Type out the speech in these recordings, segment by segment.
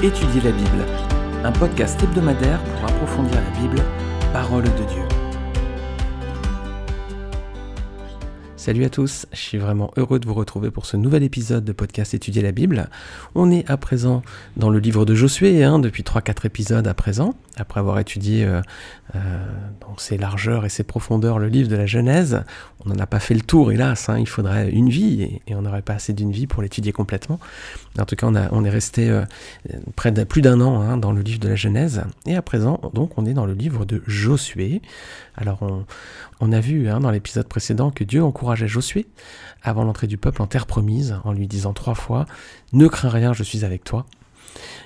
Étudier la Bible, un podcast hebdomadaire pour approfondir la Bible, parole de Dieu. Salut à tous, je suis vraiment heureux de vous retrouver pour ce nouvel épisode de podcast Étudier la Bible. On est à présent dans le livre de Josué, hein, depuis 3-4 épisodes à présent, après avoir étudié euh, euh, dans ses largeurs et ses profondeurs le livre de la Genèse. On n'en a pas fait le tour, hélas, hein, il faudrait une vie, et, on n'aurait pas assez d'une vie pour l'étudier complètement. En tout cas, on, est resté euh, près de plus d'un an hein, dans le livre de la Genèse, et à présent, donc, on est dans le livre de Josué. Alors, on, on a vu dans l'épisode précédent que Dieu encourageait Josué avant l'entrée du peuple en terre promise, en lui disant trois fois Ne crains rien, je suis avec toi.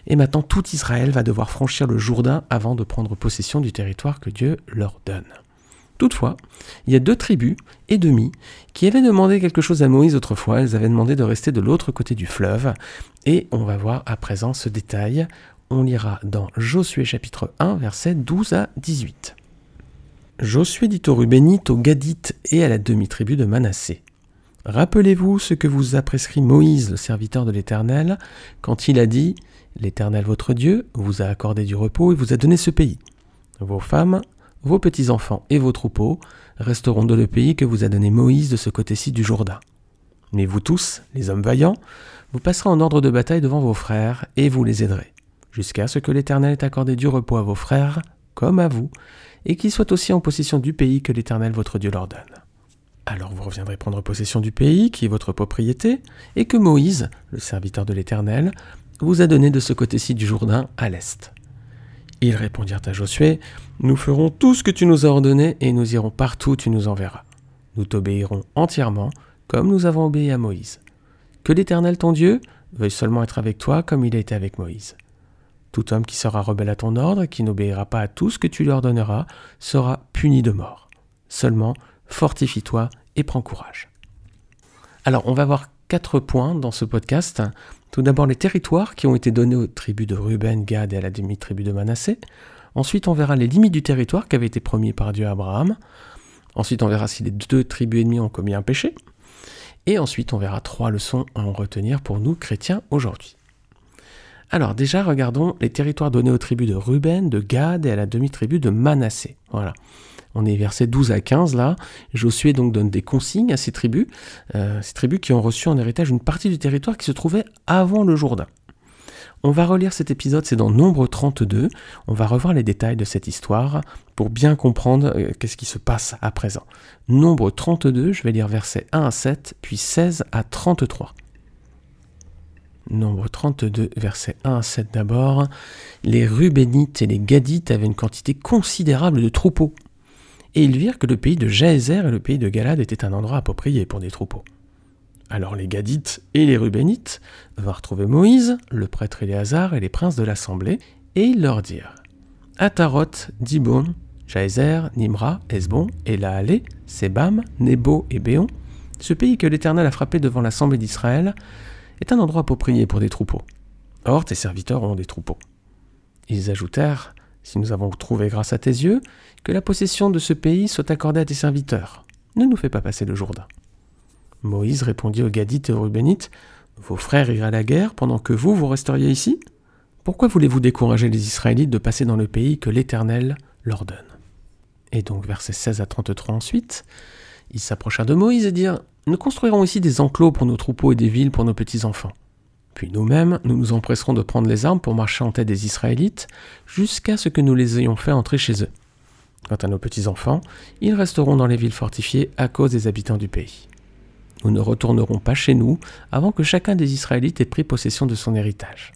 Et maintenant, tout Israël va devoir franchir le Jourdain avant de prendre possession du territoire que Dieu leur donne. Toutefois, il y a deux tribus et demi qui avaient demandé quelque chose à Moïse autrefois. Elles avaient demandé de rester de l'autre côté du fleuve. Et on va voir à présent ce détail. On lira dans Josué chapitre 1, versets 12 à 18. Josué dit aux Rubénites, aux Gadites et à la demi-tribu de Manassé. Rappelez-vous ce que vous a prescrit Moïse, le serviteur de l'Éternel, quand il a dit L'Éternel votre Dieu vous a accordé du repos et vous a donné ce pays. Vos femmes, vos petits-enfants et vos troupeaux resteront dans le pays que vous a donné Moïse de ce côté-ci du Jourdain. Mais vous tous, les hommes vaillants, vous passerez en ordre de bataille devant vos frères et vous les aiderez, jusqu'à ce que l'Éternel ait accordé du repos à vos frères comme à vous, et qu'ils soient aussi en possession du pays que l'Éternel votre Dieu leur donne. Alors vous reviendrez prendre possession du pays qui est votre propriété, et que Moïse, le serviteur de l'Éternel, vous a donné de ce côté-ci du Jourdain à l'est. Ils répondirent à Josué, Nous ferons tout ce que tu nous as ordonné, et nous irons partout où tu nous enverras. Nous t'obéirons entièrement, comme nous avons obéi à Moïse. Que l'Éternel ton Dieu veuille seulement être avec toi comme il a été avec Moïse. Tout homme qui sera rebelle à ton ordre, qui n'obéira pas à tout ce que tu lui ordonneras, sera puni de mort. Seulement, fortifie-toi et prends courage. Alors, on va voir quatre points dans ce podcast. Tout d'abord, les territoires qui ont été donnés aux tribus de Ruben, Gad et à la demi-tribu de Manassé. Ensuite, on verra les limites du territoire qui avait été promis par Dieu à Abraham. Ensuite, on verra si les deux tribus ennemies ont commis un péché. Et ensuite, on verra trois leçons à en retenir pour nous, chrétiens, aujourd'hui. Alors déjà, regardons les territoires donnés aux tribus de Ruben, de Gad et à la demi-tribu de Manassé. Voilà. On est versets 12 à 15 là. Josué donc donne des consignes à ces tribus, euh, ces tribus qui ont reçu en héritage une partie du territoire qui se trouvait avant le Jourdain. On va relire cet épisode, c'est dans Nombre 32. On va revoir les détails de cette histoire pour bien comprendre euh, qu'est-ce qui se passe à présent. Nombre 32, je vais lire versets 1 à 7, puis 16 à 33. Nombre 32, versets 1 à 7 d'abord. Les Rubénites et les Gadites avaient une quantité considérable de troupeaux. Et ils virent que le pays de Jaézer et le pays de Galade étaient un endroit approprié pour des troupeaux. Alors les Gadites et les Rubénites vinrent trouver Moïse, le prêtre Éléazar et les princes de l'assemblée, et ils leur dirent Ataroth, Dibon, Jaézer, Nimra, Esbon, Elahalé, Sebam, Nebo et Béon, ce pays que l'Éternel a frappé devant l'assemblée d'Israël, est un endroit approprié pour des troupeaux. Or, tes serviteurs ont des troupeaux. Ils ajoutèrent, Si nous avons trouvé grâce à tes yeux, que la possession de ce pays soit accordée à tes serviteurs. Ne nous fais pas passer le Jourdain. Moïse répondit aux Gadites et aux Rubénites, Vos frères iraient à la guerre pendant que vous, vous resteriez ici? Pourquoi voulez-vous décourager les Israélites de passer dans le pays que l'Éternel leur donne? Et donc, versets 16 à 33 ensuite, ils s'approchèrent de Moïse et dirent nous construirons ici des enclos pour nos troupeaux et des villes pour nos petits-enfants. Puis nous-mêmes, nous nous empresserons de prendre les armes pour marcher en tête des Israélites jusqu'à ce que nous les ayons fait entrer chez eux. Quant à nos petits-enfants, ils resteront dans les villes fortifiées à cause des habitants du pays. Nous ne retournerons pas chez nous avant que chacun des Israélites ait pris possession de son héritage.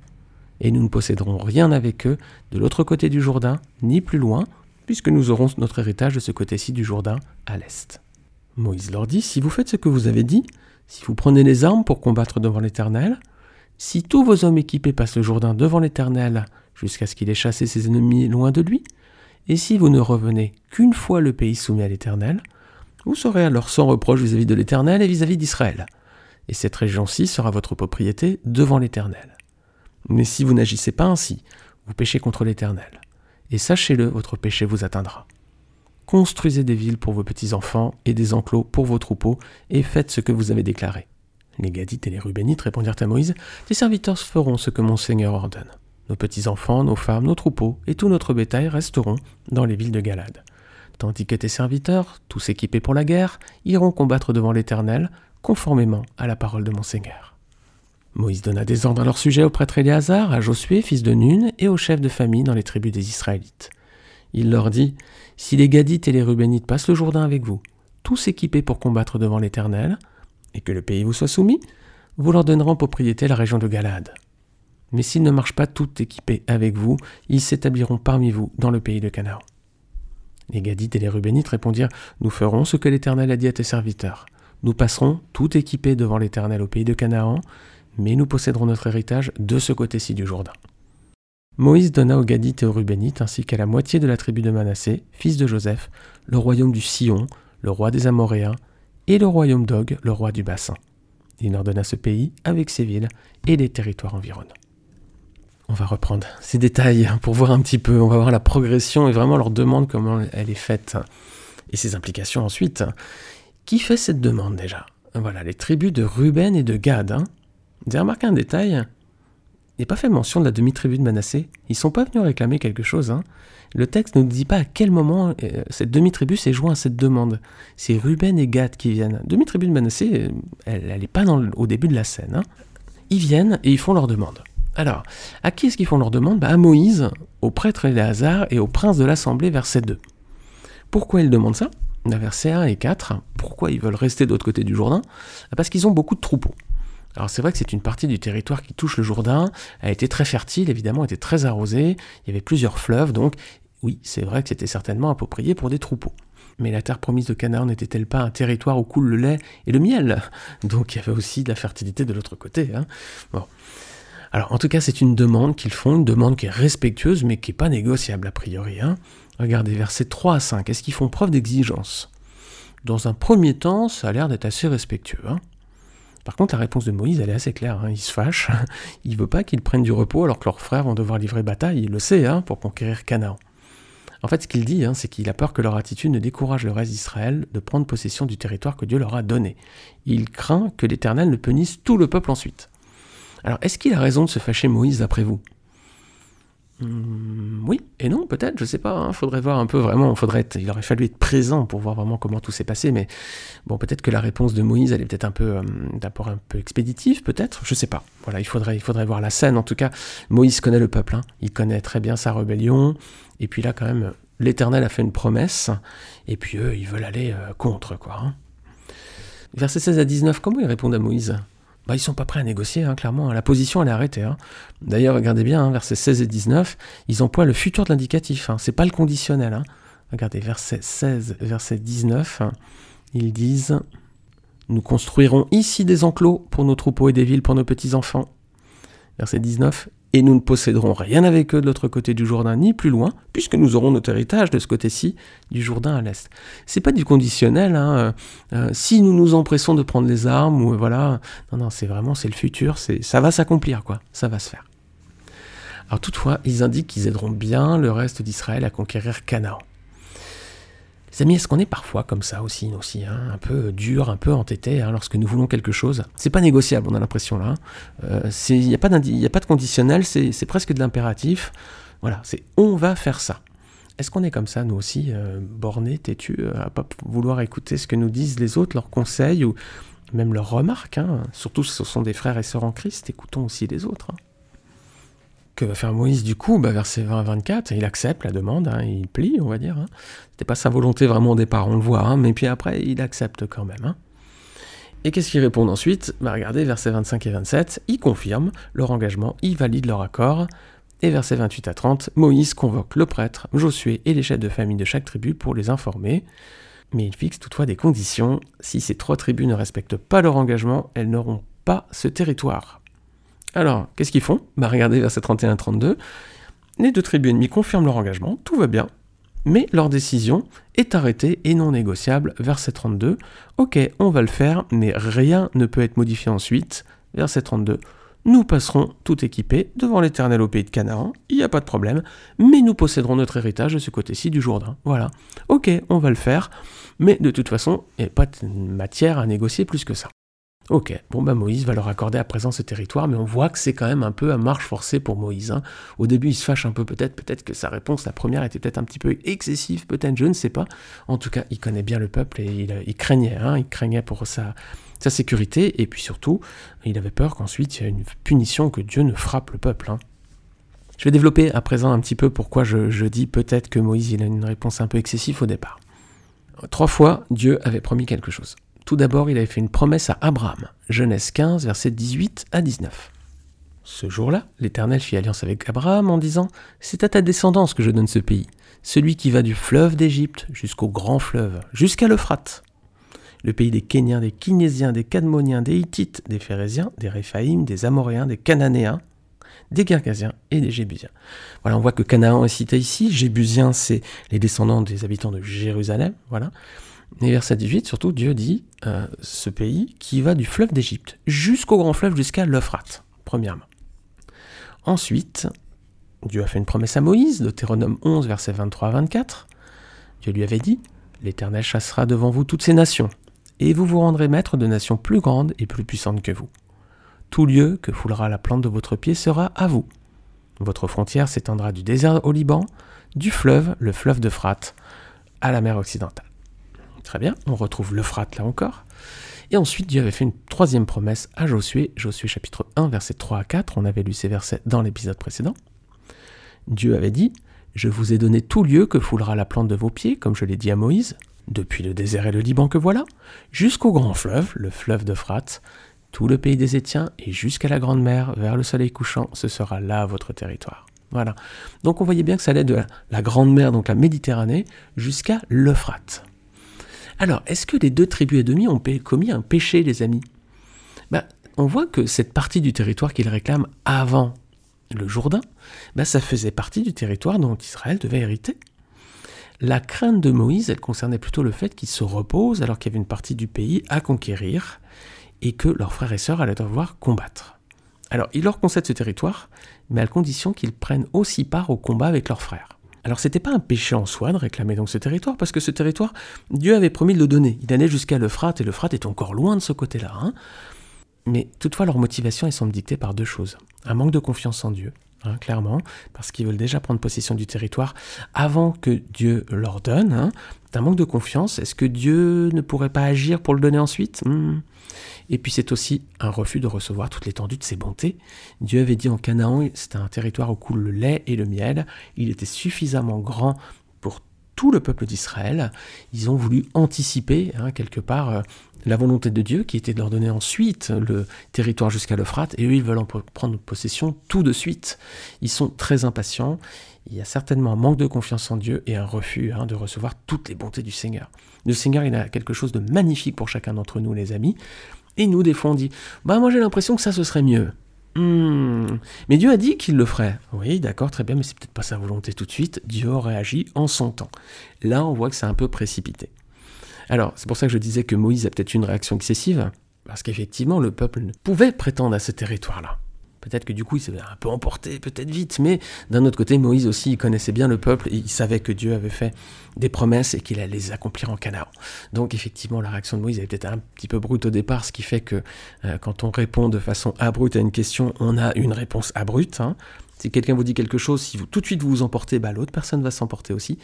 Et nous ne posséderons rien avec eux de l'autre côté du Jourdain, ni plus loin, puisque nous aurons notre héritage de ce côté-ci du Jourdain, à l'est. Moïse leur dit, si vous faites ce que vous avez dit, si vous prenez les armes pour combattre devant l'Éternel, si tous vos hommes équipés passent le Jourdain devant l'Éternel jusqu'à ce qu'il ait chassé ses ennemis loin de lui, et si vous ne revenez qu'une fois le pays soumis à l'Éternel, vous serez alors sans reproche vis-à-vis de l'Éternel et vis-à-vis d'Israël. Et cette région-ci sera votre propriété devant l'Éternel. Mais si vous n'agissez pas ainsi, vous péchez contre l'Éternel. Et sachez-le, votre péché vous atteindra. Construisez des villes pour vos petits-enfants et des enclos pour vos troupeaux, et faites ce que vous avez déclaré. Les Gadites et les Rubénites répondirent à Moïse Tes serviteurs feront ce que mon Seigneur ordonne. Nos petits-enfants, nos femmes, nos troupeaux et tout notre bétail resteront dans les villes de Galade. Tandis que tes serviteurs, tous équipés pour la guerre, iront combattre devant l'Éternel, conformément à la parole de mon Seigneur. Moïse donna des ordres à leur sujet au prêtre Éléazar, à Josué, fils de Nun, et aux chefs de famille dans les tribus des Israélites. Il leur dit Si les Gadites et les Rubénites passent le Jourdain avec vous, tous équipés pour combattre devant l'Éternel, et que le pays vous soit soumis, vous leur donnerez propriété la région de Galade. Mais s'ils ne marchent pas tout équipés avec vous, ils s'établiront parmi vous dans le pays de Canaan. Les Gadites et les Rubénites répondirent Nous ferons ce que l'Éternel a dit à tes serviteurs. Nous passerons tout équipés devant l'Éternel au pays de Canaan, mais nous posséderons notre héritage de ce côté-ci du Jourdain. Moïse donna aux Gadites et aux Rubénites, ainsi qu'à la moitié de la tribu de Manassé, fils de Joseph, le royaume du Sion, le roi des Amoréens, et le royaume d'Og, le roi du bassin. Il leur donna ce pays avec ses villes et les territoires environnants. On va reprendre ces détails pour voir un petit peu, on va voir la progression et vraiment leur demande comment elle est faite et ses implications ensuite. Qui fait cette demande déjà? Voilà, les tribus de Ruben et de Gad. Hein. Vous avez remarqué un détail? Il n'est pas fait mention de la demi-tribu de Manassé. Ils sont pas venus réclamer quelque chose. Hein. Le texte ne dit pas à quel moment euh, cette demi-tribu s'est joint à cette demande. C'est Ruben et Gad qui viennent. Demi-tribu de Manassé, euh, elle n'est pas au début de la scène. Hein. Ils viennent et ils font leur demande. Alors, à qui est-ce qu'ils font leur demande? Bah, À Moïse, au prêtre Éléazar et au prince de l'Assemblée, verset 2. Pourquoi ils demandent ça? Verset 1 et 4. Pourquoi ils veulent rester de l'autre côté du Jourdain? Parce qu'ils ont beaucoup de troupeaux. Alors c'est vrai que c'est une partie du territoire qui touche le Jourdain, a été très fertile, évidemment, était très arrosée, il y avait plusieurs fleuves, donc oui, c'est vrai que c'était certainement approprié pour des troupeaux. Mais la terre promise de Canaan n'était-elle pas un territoire où coule le lait et le miel? Donc il y avait aussi de la fertilité de l'autre côté. Hein bon. Alors en tout cas, c'est une demande qu'ils font, une demande qui est respectueuse, mais qui n'est pas négociable a priori. Hein. Regardez, versets 3 à 5, est-ce qu'ils font preuve d'exigence? Dans un premier temps, ça a l'air d'être assez respectueux. Hein. Par contre, la réponse de Moïse, elle est assez claire. Hein. Il se fâche, il veut pas qu'ils prennent du repos alors que leurs frères vont devoir livrer bataille, il le sait, hein, pour conquérir Canaan. En fait, ce qu'il dit, c'est qu'il a peur que leur attitude ne décourage le reste d'Israël de prendre possession du territoire que Dieu leur a donné. Il craint que l'Éternel ne punisse tout le peuple ensuite. Alors, est-ce qu'il a raison de se fâcher Moïse d'après vous? Oui et non, peut-être, je sais pas. Il hein. faudrait voir un peu vraiment. Faudrait il aurait fallu être présent pour voir vraiment comment tout s'est passé. Mais bon, peut-être que la réponse de Moïse, elle est peut-être un peu euh, d'abord un peu expéditive, peut-être. Je sais pas. Voilà, il faudrait, il faudrait voir la scène. En tout cas, Moïse connaît le peuple. Hein. Il connaît très bien sa rébellion. Et puis là, quand même, l'Éternel a fait une promesse. Et puis eux, ils veulent aller euh, contre, quoi. Hein. Verset 16 à 19, comment ils répondent à Moïse? Bah, ils sont pas prêts à négocier, hein, clairement. La position, elle est arrêtée. Hein. D'ailleurs, regardez bien, hein, versets 16 et 19, ils emploient le futur de l'indicatif. Hein. C'est pas le conditionnel. Hein. Regardez, verset 16, verset 19, ils disent Nous construirons ici des enclos pour nos troupeaux et des villes pour nos petits-enfants. Verset 19 et nous ne posséderons rien avec eux de l'autre côté du Jourdain, ni plus loin, puisque nous aurons notre héritage de ce côté-ci du Jourdain à l'est. C'est pas du conditionnel. Hein, euh, euh, si nous nous empressons de prendre les armes ou voilà, non, non, c'est vraiment c'est le futur, c'est ça va s'accomplir quoi, ça va se faire. Alors toutefois, ils indiquent qu'ils aideront bien le reste d'Israël à conquérir Canaan. Les amis, est-ce qu'on est parfois comme ça aussi, aussi hein, un peu dur, un peu entêté hein, lorsque nous voulons quelque chose? C'est pas négociable, on a l'impression là. Il hein. n'y euh, a, pas a pas de conditionnel, c'est presque de l'impératif. Voilà, c'est on va faire ça. Est-ce qu'on est comme ça, nous aussi, euh, bornés, têtus, euh, à pas vouloir écouter ce que nous disent les autres, leurs conseils ou même leurs remarques Surtout si ce sont des frères et sœurs en Christ, écoutons aussi les autres. Que va faire Moïse du coup bah, Verset 20 24, il accepte la demande, hein, il plie, on va dire. Hein. C'était pas sa volonté vraiment au départ, on le voit, hein, mais puis après, il accepte quand même. Hein. Et qu'est-ce qu'il répond ensuite? Bah, Regardez, versets 25 et 27, il confirme leur engagement, il valide leur accord. Et versets 28 à 30, Moïse convoque le prêtre, Josué et les chefs de famille de chaque tribu pour les informer. Mais il fixe toutefois des conditions. Si ces trois tribus ne respectent pas leur engagement, elles n'auront pas ce territoire. Alors, qu'est-ce qu'ils font? Bah regardez verset 31-32. Les deux tribus ennemies confirment leur engagement, tout va bien, mais leur décision est arrêtée et non négociable. Verset 32. Ok, on va le faire, mais rien ne peut être modifié ensuite. Verset 32. Nous passerons tout équipés devant l'Éternel au pays de Canaan, il n'y a pas de problème, mais nous posséderons notre héritage de ce côté-ci du Jourdain. Voilà. Ok, on va le faire, mais de toute façon, il n'y a pas de matière à négocier plus que ça. Ok, bon ben Moïse va leur accorder à présent ce territoire, mais on voit que c'est quand même un peu à marche forcée pour Moïse. Hein. Au début, il se fâche un peu peut-être, peut-être que sa réponse, la première, était peut-être un petit peu excessive, peut-être, je ne sais pas. En tout cas, il connaît bien le peuple et il, craignait, hein, il craignait pour sa, sécurité, et puis surtout, il avait peur qu'ensuite il y ait une punition, que Dieu ne frappe le peuple. Hein. Je vais développer à présent un petit peu pourquoi je, je dis peut-être que Moïse il a une réponse un peu excessive au départ. Trois fois, Dieu avait promis quelque chose. Tout d'abord, il avait fait une promesse à Abraham. Genèse 15, versets 18 à 19. Ce jour-là, l'Éternel fit alliance avec Abraham en disant C'est à ta descendance que je donne ce pays, celui qui va du fleuve d'Égypte jusqu'au grand fleuve, jusqu'à l'Euphrate. Le pays des Kéniens, des Kinésiens, des Cadmoniens, des Hittites, des Phérésiens, des Réphaïm, des Amoréens, des Cananéens, des Girgasiens et des Jébusiens. Voilà, on voit que Canaan est cité ici. Jébusiens, c'est les descendants des habitants de Jérusalem. Voilà. Et verset 18, surtout, Dieu dit euh, ce pays qui va du fleuve d'Égypte jusqu'au grand fleuve, jusqu'à l'Euphrate, premièrement. Ensuite, Dieu a fait une promesse à Moïse, Deutéronome 11, verset 23 à 24. Dieu lui avait dit L'Éternel chassera devant vous toutes ces nations, et vous vous rendrez maître de nations plus grandes et plus puissantes que vous. Tout lieu que foulera la plante de votre pied sera à vous. Votre frontière s'étendra du désert au Liban, du fleuve, le fleuve d'Euphrate, à la mer occidentale. Très bien, on retrouve l'Euphrate là encore. Et ensuite, Dieu avait fait une troisième promesse à Josué, Josué chapitre 1, versets 3 à 4, on avait lu ces versets dans l'épisode précédent. Dieu avait dit, Je vous ai donné tout lieu que foulera la plante de vos pieds, comme je l'ai dit à Moïse, depuis le désert et le Liban que voilà, jusqu'au grand fleuve, le fleuve d'Euphrate, tout le pays des Étiens, et jusqu'à la grande mer, vers le soleil couchant, ce sera là votre territoire. Voilà. Donc on voyait bien que ça allait de la grande mer, donc la Méditerranée, jusqu'à l'Euphrate. Alors, est-ce que les deux tribus et demi ont commis un péché, les amis? Ben, On voit que cette partie du territoire qu'ils réclament avant le Jourdain, ben, ça faisait partie du territoire dont Israël devait hériter. La crainte de Moïse, elle concernait plutôt le fait qu'ils se reposent alors qu'il y avait une partie du pays à conquérir et que leurs frères et sœurs allaient devoir combattre. Alors, il leur concède ce territoire, mais à condition qu'ils prennent aussi part au combat avec leurs frères. Alors c'était pas un péché en soi de réclamer donc ce territoire, parce que ce territoire, Dieu avait promis de le donner. Il allait jusqu'à l'Euphrate, et l'Euphrate est encore loin de ce côté-là. Hein. Mais toutefois, leur motivation, est semble dictée par deux choses. Un manque de confiance en Dieu, hein, clairement, parce qu'ils veulent déjà prendre possession du territoire avant que Dieu leur donne. Hein. Un manque de confiance. Est-ce que Dieu ne pourrait pas agir pour le donner ensuite? Hmm. Et puis c'est aussi un refus de recevoir toute l'étendue de ses bontés. Dieu avait dit en Canaan, c'était un territoire où coule le lait et le miel. Il était suffisamment grand tout le peuple d'Israël. Ils ont voulu anticiper, hein, quelque part, euh, la volonté de Dieu qui était de leur donner ensuite le territoire jusqu'à l'Euphrate, et eux, ils veulent en prendre possession tout de suite. Ils sont très impatients. Il y a certainement un manque de confiance en Dieu et un refus hein, de recevoir toutes les bontés du Seigneur. Le Seigneur, il a quelque chose de magnifique pour chacun d'entre nous, les amis. Et nous, des fois, on dit Bah, moi, j'ai l'impression que ça, ce serait mieux. Hmm. Mais Dieu a dit qu'il le ferait. Oui, d'accord, très bien, mais c'est peut-être pas sa volonté tout de suite. Dieu aurait agi en son temps. Là, on voit que c'est un peu précipité. Alors, c'est pour ça que je disais que Moïse a peut-être une réaction excessive, parce qu'effectivement, le peuple ne pouvait prétendre à ce territoire-là. Peut-être que du coup, il s'est un peu emporté, peut-être vite, mais d'un autre côté, Moïse aussi, il connaissait bien le peuple il savait que Dieu avait fait des promesses et qu'il allait les accomplir en Canaan. Donc effectivement, la réaction de Moïse était peut-être un petit peu brute au départ, ce qui fait que euh, quand on répond de façon abrupte à une question, on a une réponse abrupte. Hein. Si quelqu'un vous dit quelque chose, si vous tout de suite vous vous emportez, bah, l'autre personne va s'emporter aussi.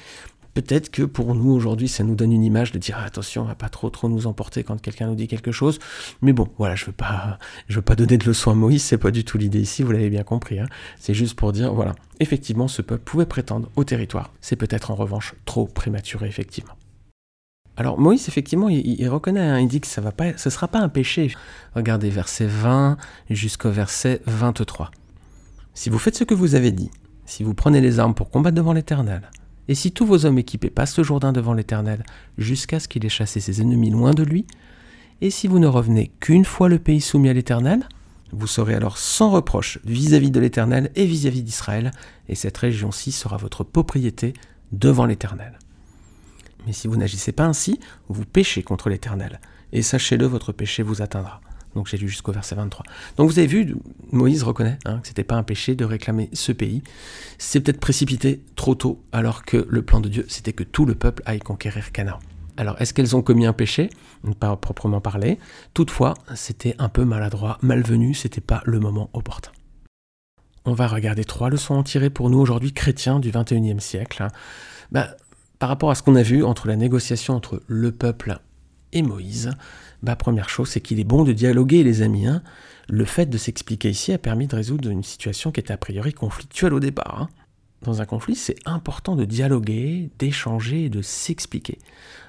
Peut-être que pour nous aujourd'hui, ça nous donne une image de dire attention, on va pas trop trop nous emporter quand quelqu'un nous dit quelque chose. Mais bon, voilà, je veux pas, je veux pas donner de leçon à Moïse, c'est pas du tout l'idée ici, vous l'avez bien compris. Hein. C'est juste pour dire voilà, effectivement, ce peuple pouvait prétendre au territoire. C'est peut-être en revanche trop prématuré, effectivement. Alors Moïse, effectivement, il, reconnaît, hein, il dit que ça va pas, ce sera pas un péché. Regardez verset 20 jusqu'au verset 23. Si vous faites ce que vous avez dit, si vous prenez les armes pour combattre devant l'Éternel, et si tous vos hommes équipés passent le Jourdain devant l'Éternel, jusqu'à ce qu'il ait chassé ses ennemis loin de lui, et si vous ne revenez qu'une fois le pays soumis à l'Éternel, vous serez alors sans reproche vis-à-vis de l'Éternel et vis-à-vis d'Israël, et cette région-ci sera votre propriété devant l'Éternel. Mais si vous n'agissez pas ainsi, vous péchez contre l'Éternel, et sachez-le, votre péché vous atteindra. Donc j'ai lu jusqu'au verset 23. Donc vous avez vu, Moïse reconnaît hein, que ce n'était pas un péché de réclamer ce pays. C'est peut-être précipité trop tôt, alors que le plan de Dieu, c'était que tout le peuple aille conquérir Canaan. Alors, est-ce qu'elles ont commis un péché? Pas proprement parlé. Toutefois, c'était un peu maladroit, malvenu, c'était pas le moment opportun. On va regarder trois leçons en tirer pour nous aujourd'hui chrétiens du 21e siècle. Bah, par rapport à ce qu'on a vu entre la négociation entre le peuple et Moïse, bah, première chose, c'est qu'il est bon de dialoguer, les amis. Hein. Le fait de s'expliquer ici a permis de résoudre une situation qui était a priori conflictuelle au départ. Hein. Dans un conflit, c'est important de dialoguer, d'échanger et de s'expliquer.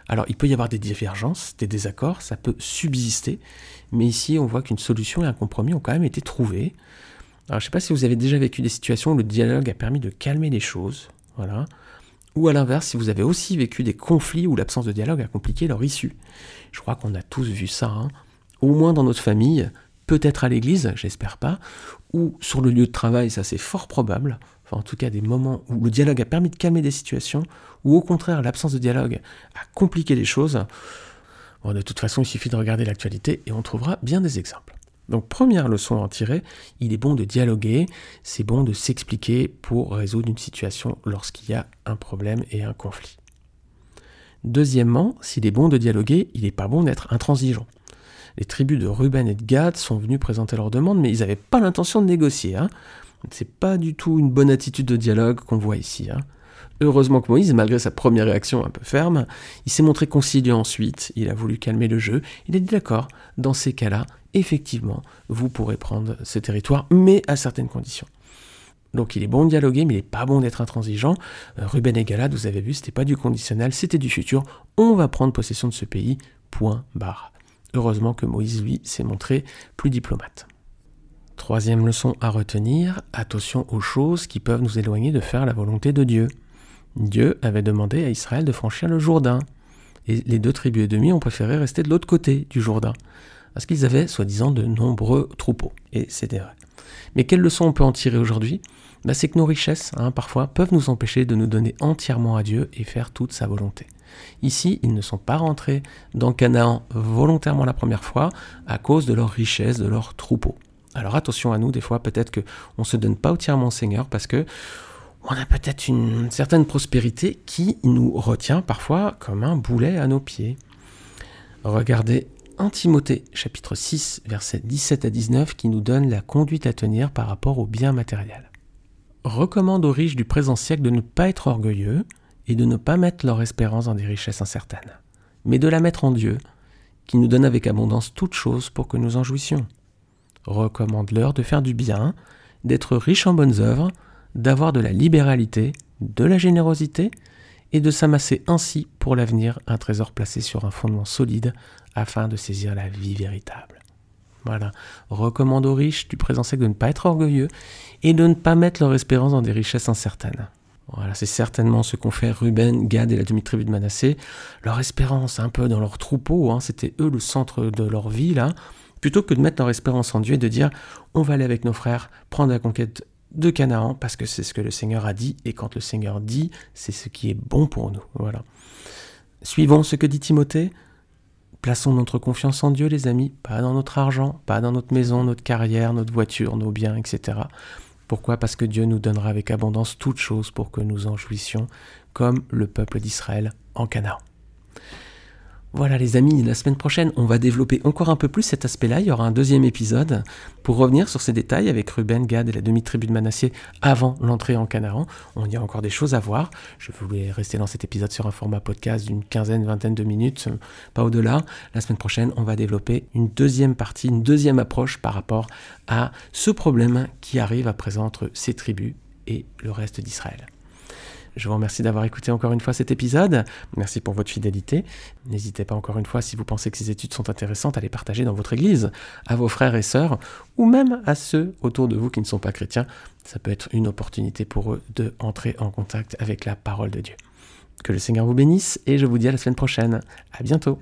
Alors, il peut y avoir des divergences, des désaccords, ça peut subsister, mais ici, on voit qu'une solution et un compromis ont quand même été trouvés. Alors, je ne sais pas si vous avez déjà vécu des situations où le dialogue a permis de calmer les choses, voilà. Ou à l'inverse, si vous avez aussi vécu des conflits où l'absence de dialogue a compliqué leur issue. Je crois qu'on a tous vu ça, hein. au moins dans notre famille, peut-être à l'église, j'espère pas, ou sur le lieu de travail, ça c'est fort probable. Enfin, en tout cas, des moments où le dialogue a permis de calmer des situations, ou au contraire, l'absence de dialogue a compliqué les choses. Bon, de toute façon, il suffit de regarder l'actualité et on trouvera bien des exemples. Donc première leçon à en tirer, il est bon de dialoguer, c'est bon de s'expliquer pour résoudre une situation lorsqu'il y a un problème et un conflit. Deuxièmement, s'il est bon de dialoguer, il n'est pas bon d'être intransigeant. Les tribus de Ruben et de Gad sont venus présenter leurs demandes, mais ils n'avaient pas l'intention de négocier. Hein. C'est pas du tout une bonne attitude de dialogue qu'on voit ici. Hein. Heureusement que Moïse, malgré sa première réaction un peu ferme, il s'est montré conciliant ensuite, il a voulu calmer le jeu, il a dit d'accord, dans ces cas-là, effectivement, vous pourrez prendre ce territoire, mais à certaines conditions. Donc il est bon de dialoguer, mais il n'est pas bon d'être intransigeant. Euh, Ruben et Galad, vous avez vu, c'était pas du conditionnel, c'était du futur. On va prendre possession de ce pays, point barre. Heureusement que Moïse, lui, s'est montré plus diplomate. Troisième leçon à retenir, attention aux choses qui peuvent nous éloigner de faire la volonté de Dieu. Dieu avait demandé à Israël de franchir le Jourdain, et les deux tribus et demi ont préféré rester de l'autre côté du Jourdain parce qu'ils avaient soi-disant de nombreux troupeaux. Et c'était vrai. Mais quelle leçon on peut en tirer aujourd'hui? Bah, C'est que nos richesses, hein, parfois, peuvent nous empêcher de nous donner entièrement à Dieu et faire toute sa volonté. Ici, ils ne sont pas rentrés dans Canaan volontairement la première fois à cause de leur richesse, de leurs troupeaux. Alors attention à nous, des fois peut-être qu'on ne se donne pas entièrement au Seigneur parce que on a peut-être une certaine prospérité qui nous retient parfois comme un boulet à nos pieds. Regardez 1 Timothée chapitre 6 versets 17 à 19 qui nous donne la conduite à tenir par rapport aux biens matériels. Recommande aux riches du présent siècle de ne pas être orgueilleux et de ne pas mettre leur espérance dans des richesses incertaines, mais de la mettre en Dieu, qui nous donne avec abondance toutes choses pour que nous en jouissions. Recommande-leur de faire du bien, d'être riches en bonnes œuvres, d'avoir de la libéralité, de la générosité, et de s'amasser ainsi pour l'avenir un trésor placé sur un fondement solide afin de saisir la vie véritable. Voilà. Recommande aux riches du présent siècle de ne pas être orgueilleux et de ne pas mettre leur espérance dans des richesses incertaines. Voilà, c'est certainement ce qu'ont fait Ruben, Gad et la demi-tribu de Manassé. Leur espérance un peu dans leur troupeau, hein, c'était eux le centre de leur vie là. Plutôt que de mettre leur espérance en Dieu et de dire on va aller avec nos frères prendre la conquête de Canaan parce que c'est ce que le Seigneur a dit et quand le Seigneur dit, c'est ce qui est bon pour nous. Voilà. Suivons ce que dit Timothée. Plaçons notre confiance en Dieu, les amis, pas dans notre argent, pas dans notre maison, notre carrière, notre voiture, nos biens, etc. Pourquoi? Parce que Dieu nous donnera avec abondance toutes choses pour que nous en jouissions, comme le peuple d'Israël en Canaan. Voilà les amis, la semaine prochaine, on va développer encore un peu plus cet aspect-là. Il y aura un deuxième épisode pour revenir sur ces détails avec Ruben, Gad et la demi-tribu de Manassé avant l'entrée en Canaan. On y a encore des choses à voir. Je voulais rester dans cet épisode sur un format podcast d'une quinzaine, vingtaine de minutes, pas au-delà. La semaine prochaine, on va développer une deuxième partie, une deuxième approche par rapport à ce problème qui arrive à présent entre ces tribus et le reste d'Israël. Je vous remercie d'avoir écouté encore une fois cet épisode. Merci pour votre fidélité. N'hésitez pas encore une fois, si vous pensez que ces études sont intéressantes, à les partager dans votre église, à vos frères et sœurs, ou même à ceux autour de vous qui ne sont pas chrétiens. Ça peut être une opportunité pour eux de entrer en contact avec la parole de Dieu. Que le Seigneur vous bénisse et je vous dis à la semaine prochaine. À bientôt.